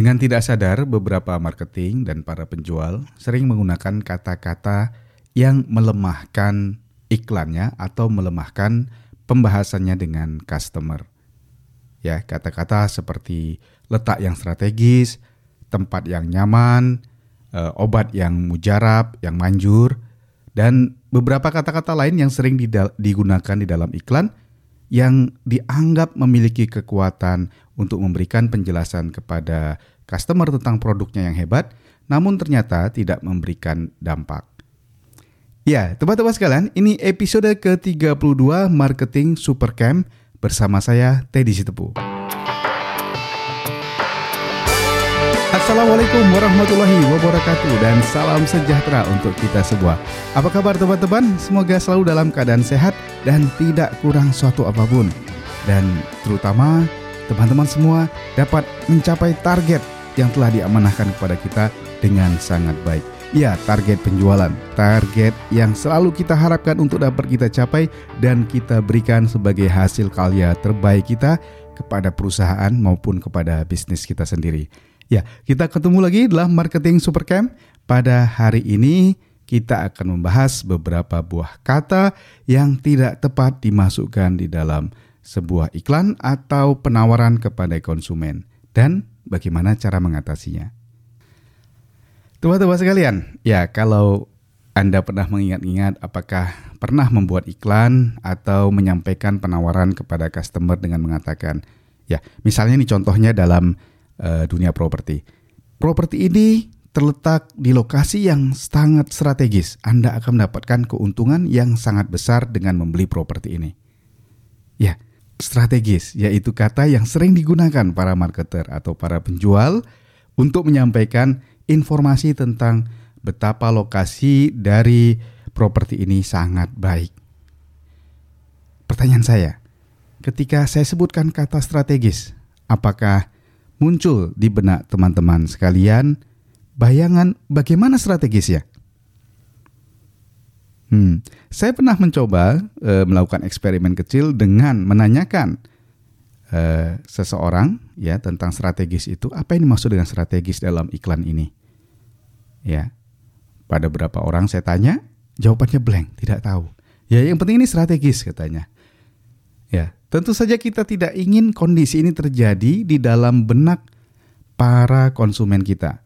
Dengan tidak sadar, beberapa marketing dan para penjual sering menggunakan kata-kata yang melemahkan iklannya atau melemahkan pembahasannya dengan customer. Ya, kata-kata seperti letak yang strategis, tempat yang nyaman, eh, obat yang mujarab, yang manjur, dan beberapa kata-kata lain yang sering digunakan di dalam iklan yang dianggap memiliki kekuatan untuk memberikan penjelasan kepada customer tentang produknya yang hebat, namun ternyata tidak memberikan dampak. Ya, teman-teman sekalian, ini episode ke-32 Marketing Supercamp bersama saya Teddy Sitepu. Assalamualaikum warahmatullahi wabarakatuh dan salam sejahtera untuk kita semua. Apa kabar teman-teman? Semoga selalu dalam keadaan sehat dan tidak kurang suatu apa pun. Dan terutama teman-teman semua dapat mencapai target yang telah diamanahkan kepada kita dengan sangat baik. Ya, target penjualan, target yang selalu kita harapkan untuk dapat kita capai dan kita berikan sebagai hasil karya terbaik kita kepada perusahaan maupun kepada bisnis kita sendiri. Ya, kita ketemu lagi dalam Marketing Supercamp. Pada hari ini kita akan membahas beberapa buah kata yang tidak tepat dimasukkan di dalam sebuah iklan atau penawaran kepada konsumen dan bagaimana cara mengatasinya. Teman-teman sekalian, ya kalau Anda pernah mengingat-ingat apakah pernah membuat iklan atau menyampaikan penawaran kepada customer dengan mengatakan, ya misalnya ini contohnya dalam uh, dunia properti. Properti ini terletak di lokasi yang sangat strategis. Anda akan mendapatkan keuntungan yang sangat besar dengan membeli properti ini. Ya, strategis yaitu kata yang sering digunakan para marketer atau para penjual untuk menyampaikan informasi tentang betapa lokasi dari properti ini sangat baik. Pertanyaan saya, ketika saya sebutkan kata strategis, apakah muncul di benak teman-teman sekalian bayangan bagaimana strategisnya. Hmm, saya pernah mencoba e, melakukan eksperimen kecil dengan menanyakan e, seseorang ya tentang strategis itu apa yang dimaksud dengan strategis dalam iklan ini. Ya, pada beberapa orang saya tanya, jawabannya blank, tidak tahu. Ya, yang penting ini strategis katanya. Ya, tentu saja kita tidak ingin kondisi ini terjadi di dalam benak para konsumen kita.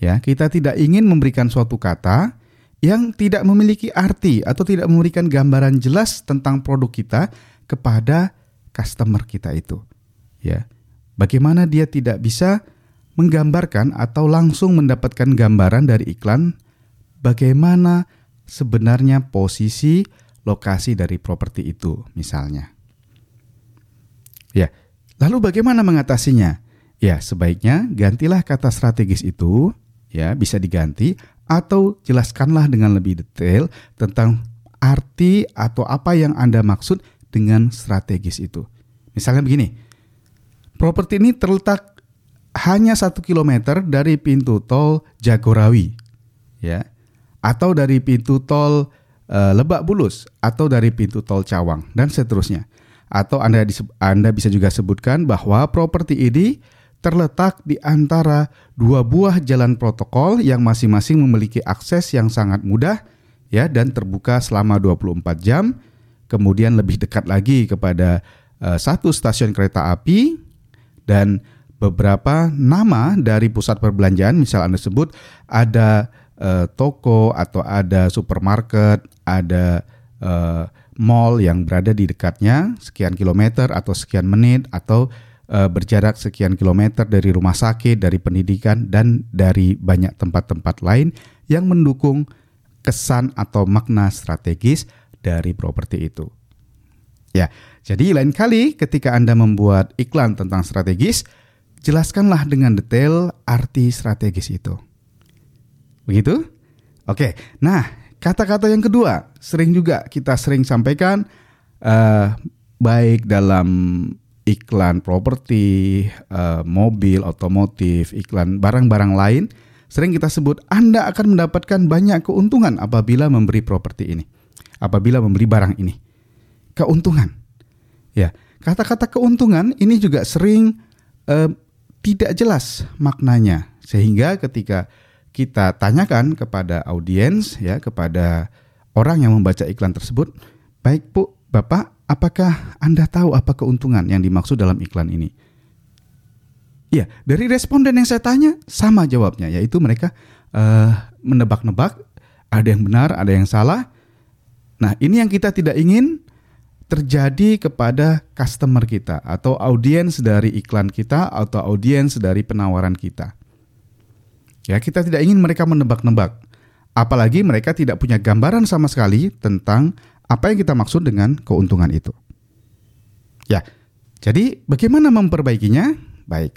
Ya, kita tidak ingin memberikan suatu kata yang tidak memiliki arti atau tidak memberikan gambaran jelas tentang produk kita kepada customer kita itu. Ya. Bagaimana dia tidak bisa menggambarkan atau langsung mendapatkan gambaran dari iklan bagaimana sebenarnya posisi lokasi dari properti itu misalnya. Ya, lalu bagaimana mengatasinya? Ya, sebaiknya gantilah kata strategis itu, ya, bisa diganti atau jelaskanlah dengan lebih detail tentang arti atau apa yang Anda maksud dengan strategis itu. Misalnya begini, properti ini terletak hanya satu kilometer dari pintu tol Jagorawi, ya, atau dari pintu tol uh, Lebak Bulus, atau dari pintu tol Cawang, dan seterusnya. Atau Anda, Anda bisa juga sebutkan bahwa properti ini terletak di antara dua buah jalan protokol yang masing-masing memiliki akses yang sangat mudah ya dan terbuka selama 24 jam. Kemudian lebih dekat lagi kepada uh, satu stasiun kereta api dan beberapa nama dari pusat perbelanjaan misal Anda sebut ada uh, toko atau ada supermarket, ada uh, mall yang berada di dekatnya sekian kilometer atau sekian menit atau uh, berjarak sekian kilometer dari rumah sakit, dari pendidikan dan dari banyak tempat-tempat lain yang mendukung kesan atau makna strategis dari properti itu. Ya, jadi lain kali ketika Anda membuat iklan tentang strategis, jelaskanlah dengan detail arti strategis itu. Begitu? Oke, nah Kata-kata yang kedua, sering juga kita sering sampaikan uh, baik dalam iklan properti, uh, mobil, otomotif, iklan barang-barang lain, sering kita sebut Anda akan mendapatkan banyak keuntungan apabila memberi properti ini, apabila membeli barang ini. Keuntungan. Ya, kata-kata keuntungan ini juga sering uh, tidak jelas maknanya sehingga ketika kita tanyakan kepada audiens ya kepada orang yang membaca iklan tersebut, baik Bu, Bapak, apakah Anda tahu apa keuntungan yang dimaksud dalam iklan ini? Ya, dari responden yang saya tanya sama jawabnya, yaitu mereka uh, menebak-nebak, ada yang benar, ada yang salah. Nah, ini yang kita tidak ingin terjadi kepada customer kita atau audiens dari iklan kita atau audiens dari penawaran kita. Ya, kita tidak ingin mereka menebak-nebak. Apalagi mereka tidak punya gambaran sama sekali tentang apa yang kita maksud dengan keuntungan itu. Ya, jadi bagaimana memperbaikinya? Baik,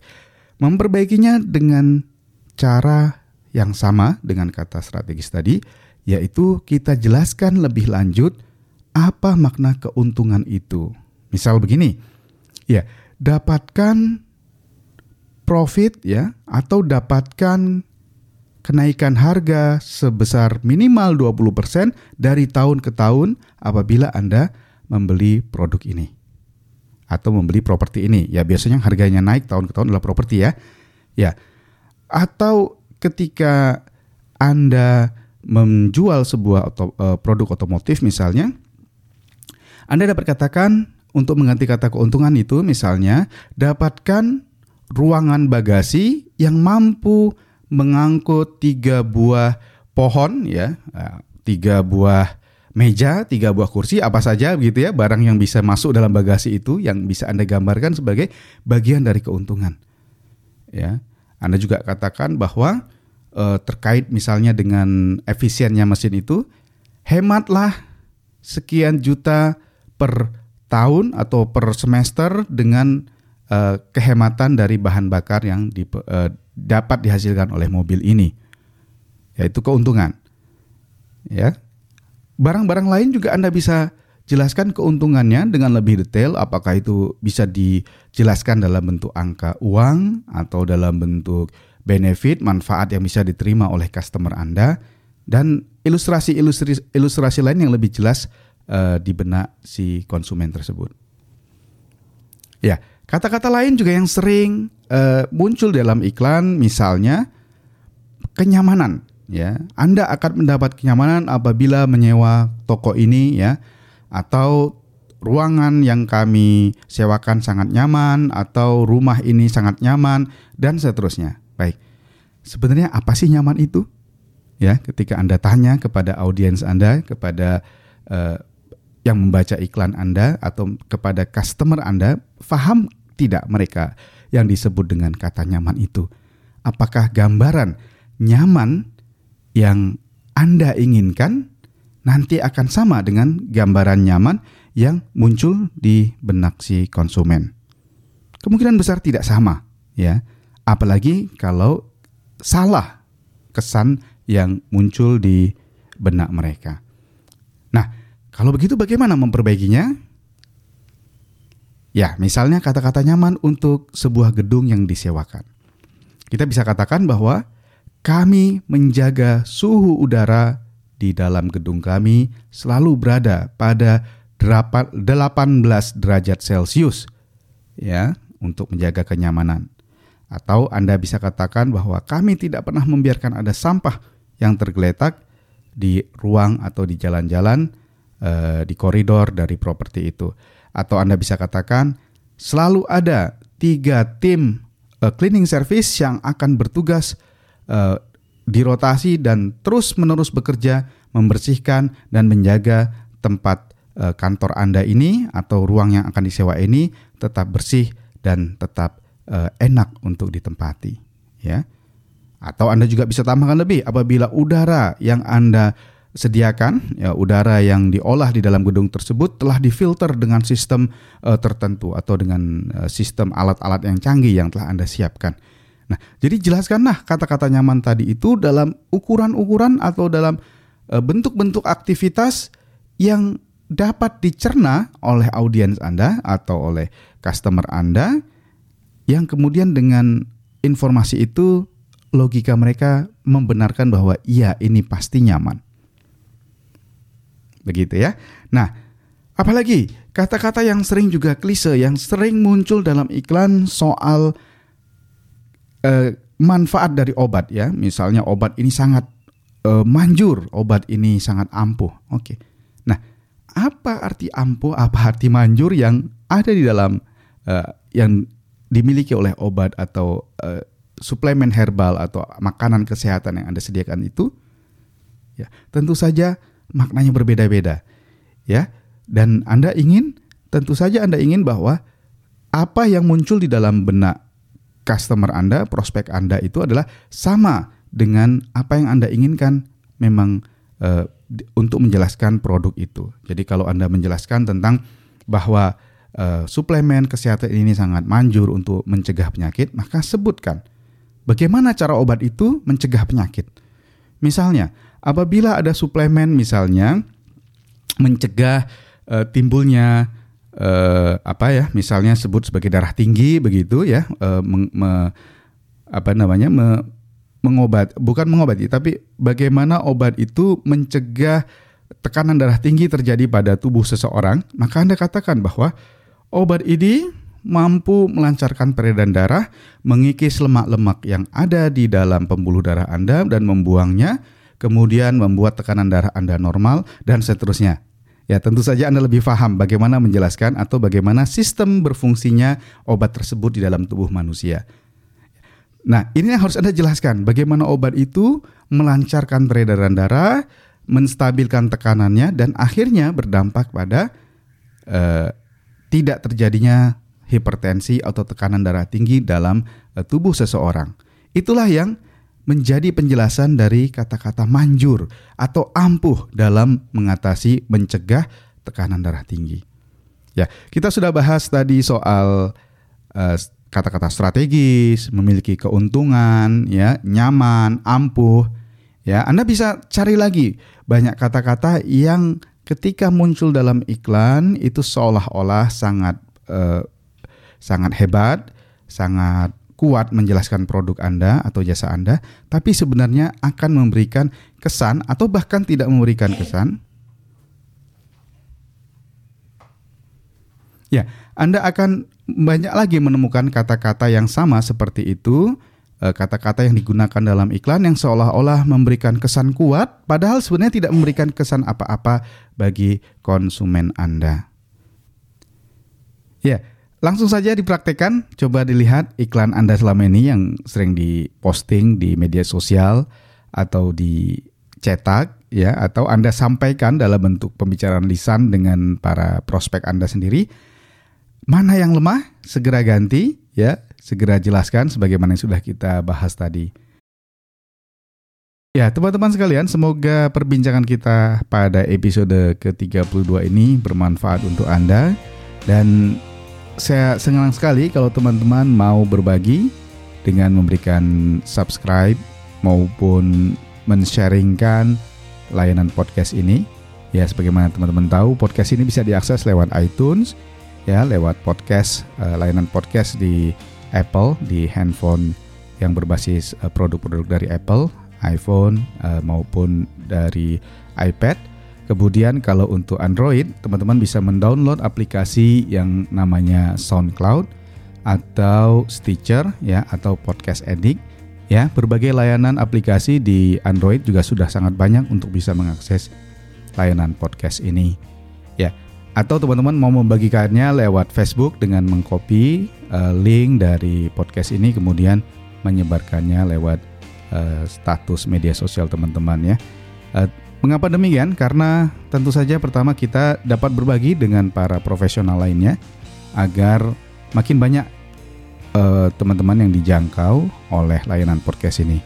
memperbaikinya dengan cara yang sama dengan kata strategis tadi, yaitu kita jelaskan lebih lanjut apa makna keuntungan itu. Misal begini, ya, dapatkan profit ya atau dapatkan kenaikan harga sebesar minimal 20% dari tahun ke tahun apabila Anda membeli produk ini atau membeli properti ini. Ya biasanya harganya naik tahun ke tahun adalah properti ya. Ya. Atau ketika Anda menjual sebuah oto, uh, produk otomotif misalnya Anda dapat katakan untuk mengganti kata keuntungan itu misalnya dapatkan ruangan bagasi yang mampu mengangkut tiga buah pohon ya, eh, tiga buah meja, tiga buah kursi, apa saja begitu ya, barang yang bisa masuk dalam bagasi itu yang bisa Anda gambarkan sebagai bagian dari keuntungan. Ya. Anda juga katakan bahwa e, terkait misalnya dengan efisiennya mesin itu, hematlah sekian juta per tahun atau per semester dengan e, kehematan dari bahan bakar yang di, e, dapat dihasilkan oleh mobil ini, yaitu keuntungan. Ya, barang-barang lain juga Anda bisa jelaskan keuntungannya dengan lebih detail. Apakah itu bisa dijelaskan dalam bentuk angka uang atau dalam bentuk benefit, manfaat yang bisa diterima oleh customer Anda, dan ilustrasi-ilustrasi ilustrasi lain yang lebih jelas uh, di benak si konsumen tersebut. Ya, kata-kata lain juga yang sering uh, muncul dalam iklan misalnya kenyamanan ya. Anda akan mendapat kenyamanan apabila menyewa toko ini ya atau ruangan yang kami sewakan sangat nyaman atau rumah ini sangat nyaman dan seterusnya. Baik. Sebenarnya apa sih nyaman itu? Ya, ketika Anda tanya kepada audiens Anda, kepada uh, yang membaca iklan Anda atau kepada customer Anda, faham tidak mereka yang disebut dengan kata nyaman itu? Apakah gambaran nyaman yang Anda inginkan nanti akan sama dengan gambaran nyaman yang muncul di benak si konsumen? Kemungkinan besar tidak sama, ya. Apalagi kalau salah kesan yang muncul di benak mereka. Nah, kalau begitu bagaimana memperbaikinya? Ya, misalnya kata-kata nyaman untuk sebuah gedung yang disewakan. Kita bisa katakan bahwa kami menjaga suhu udara di dalam gedung kami selalu berada pada 18 derajat Celcius ya untuk menjaga kenyamanan. Atau Anda bisa katakan bahwa kami tidak pernah membiarkan ada sampah yang tergeletak di ruang atau di jalan-jalan eh, di koridor dari properti itu atau Anda bisa katakan selalu ada tiga tim uh, cleaning service yang akan bertugas uh, dirotasi dan terus-menerus bekerja membersihkan dan menjaga tempat uh, kantor Anda ini atau ruang yang akan disewa ini tetap bersih dan tetap uh, enak untuk ditempati ya. Atau Anda juga bisa tambahkan lebih apabila udara yang Anda sediakan ya udara yang diolah di dalam gedung tersebut telah difilter dengan sistem uh, tertentu atau dengan uh, sistem alat-alat yang canggih yang telah Anda siapkan. Nah, jadi jelaskanlah kata-kata nyaman tadi itu dalam ukuran-ukuran atau dalam uh, bentuk-bentuk aktivitas yang dapat dicerna oleh audiens Anda atau oleh customer Anda yang kemudian dengan informasi itu logika mereka membenarkan bahwa iya ini pasti nyaman. Begitu ya. Nah, apalagi kata-kata yang sering juga klise yang sering muncul dalam iklan soal uh, manfaat dari obat ya. Misalnya obat ini sangat uh, manjur, obat ini sangat ampuh. Oke. Nah, apa arti ampuh, apa arti manjur yang ada di dalam uh, yang dimiliki oleh obat atau uh, suplemen herbal atau makanan kesehatan yang Anda sediakan itu? Ya, tentu saja maknanya berbeda-beda. Ya. Dan Anda ingin tentu saja Anda ingin bahwa apa yang muncul di dalam benak customer Anda, prospek Anda itu adalah sama dengan apa yang Anda inginkan memang uh, untuk menjelaskan produk itu. Jadi kalau Anda menjelaskan tentang bahwa uh, suplemen kesehatan ini sangat manjur untuk mencegah penyakit, maka sebutkan bagaimana cara obat itu mencegah penyakit. Misalnya, apabila ada suplemen misalnya mencegah uh, timbulnya uh, apa ya misalnya sebut sebagai darah tinggi begitu ya uh, meng, me, apa namanya me, mengobat bukan mengobati tapi bagaimana obat itu mencegah tekanan darah tinggi terjadi pada tubuh seseorang maka Anda katakan bahwa obat ini mampu melancarkan peredaran darah, mengikis lemak-lemak yang ada di dalam pembuluh darah Anda dan membuangnya, kemudian membuat tekanan darah Anda normal dan seterusnya. Ya, tentu saja Anda lebih paham bagaimana menjelaskan atau bagaimana sistem berfungsinya obat tersebut di dalam tubuh manusia. Nah, ini yang harus Anda jelaskan bagaimana obat itu melancarkan peredaran darah, menstabilkan tekanannya dan akhirnya berdampak pada uh, tidak terjadinya hipertensi atau tekanan darah tinggi dalam uh, tubuh seseorang. Itulah yang menjadi penjelasan dari kata-kata manjur atau ampuh dalam mengatasi mencegah tekanan darah tinggi. Ya, kita sudah bahas tadi soal uh, kata-kata strategis, memiliki keuntungan, ya, nyaman, ampuh. Ya, Anda bisa cari lagi banyak kata-kata yang ketika muncul dalam iklan itu seolah-olah sangat uh, sangat hebat, sangat kuat menjelaskan produk Anda atau jasa Anda, tapi sebenarnya akan memberikan kesan atau bahkan tidak memberikan kesan. Ya, Anda akan banyak lagi menemukan kata-kata yang sama seperti itu, eh, kata-kata yang digunakan dalam iklan yang seolah-olah memberikan kesan kuat, padahal sebenarnya tidak memberikan kesan apa-apa bagi konsumen Anda. Ya, Langsung saja dipraktekkan, coba dilihat iklan Anda selama ini yang sering diposting di media sosial atau dicetak ya atau Anda sampaikan dalam bentuk pembicaraan lisan dengan para prospek Anda sendiri. Mana yang lemah, segera ganti ya, segera jelaskan sebagaimana yang sudah kita bahas tadi. Ya, teman-teman sekalian, semoga perbincangan kita pada episode ke-32 ini bermanfaat untuk Anda dan saya senang sekali kalau teman-teman mau berbagi dengan memberikan subscribe maupun men-sharingkan layanan podcast ini. Ya, sebagaimana teman-teman tahu, podcast ini bisa diakses lewat iTunes, ya, lewat podcast uh, layanan podcast di Apple di handphone yang berbasis uh, produk-produk dari Apple, iPhone uh, maupun dari iPad Kemudian kalau untuk Android, teman-teman bisa mendownload aplikasi yang namanya SoundCloud atau Stitcher ya atau Podcast Addict ya. Berbagai layanan aplikasi di Android juga sudah sangat banyak untuk bisa mengakses layanan podcast ini. Ya. Atau teman-teman mau membagikannya lewat Facebook dengan mengcopy uh, link dari podcast ini kemudian menyebarkannya lewat uh, status media sosial teman-teman ya. Uh, Mengapa demikian? Karena tentu saja pertama kita dapat berbagi dengan para profesional lainnya agar makin banyak uh, teman-teman yang dijangkau oleh layanan podcast ini.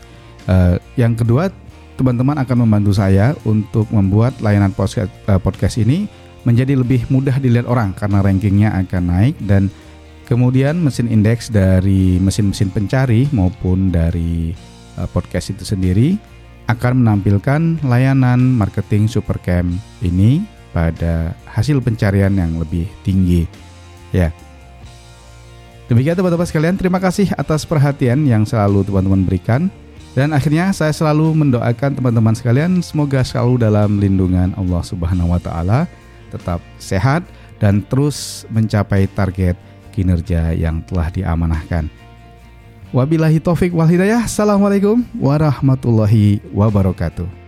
Uh, yang kedua, teman-teman akan membantu saya untuk membuat layanan podcast, uh, podcast ini menjadi lebih mudah dilihat orang karena rankingnya akan naik dan kemudian mesin indeks dari mesin-mesin pencari maupun dari uh, podcast itu sendiri akan menampilkan layanan marketing Supercamp ini pada hasil pencarian yang lebih tinggi. Ya. Demikian teman-teman sekalian, terima kasih atas perhatian yang selalu teman-teman berikan. Dan akhirnya saya selalu mendoakan teman-teman sekalian semoga selalu dalam lindungan Allah Subhanahu wa taala, tetap sehat dan terus mencapai target kinerja yang telah diamanahkan. Wabillahi taufik wal hidayah. Assalamualaikum warahmatullahi wabarakatuh.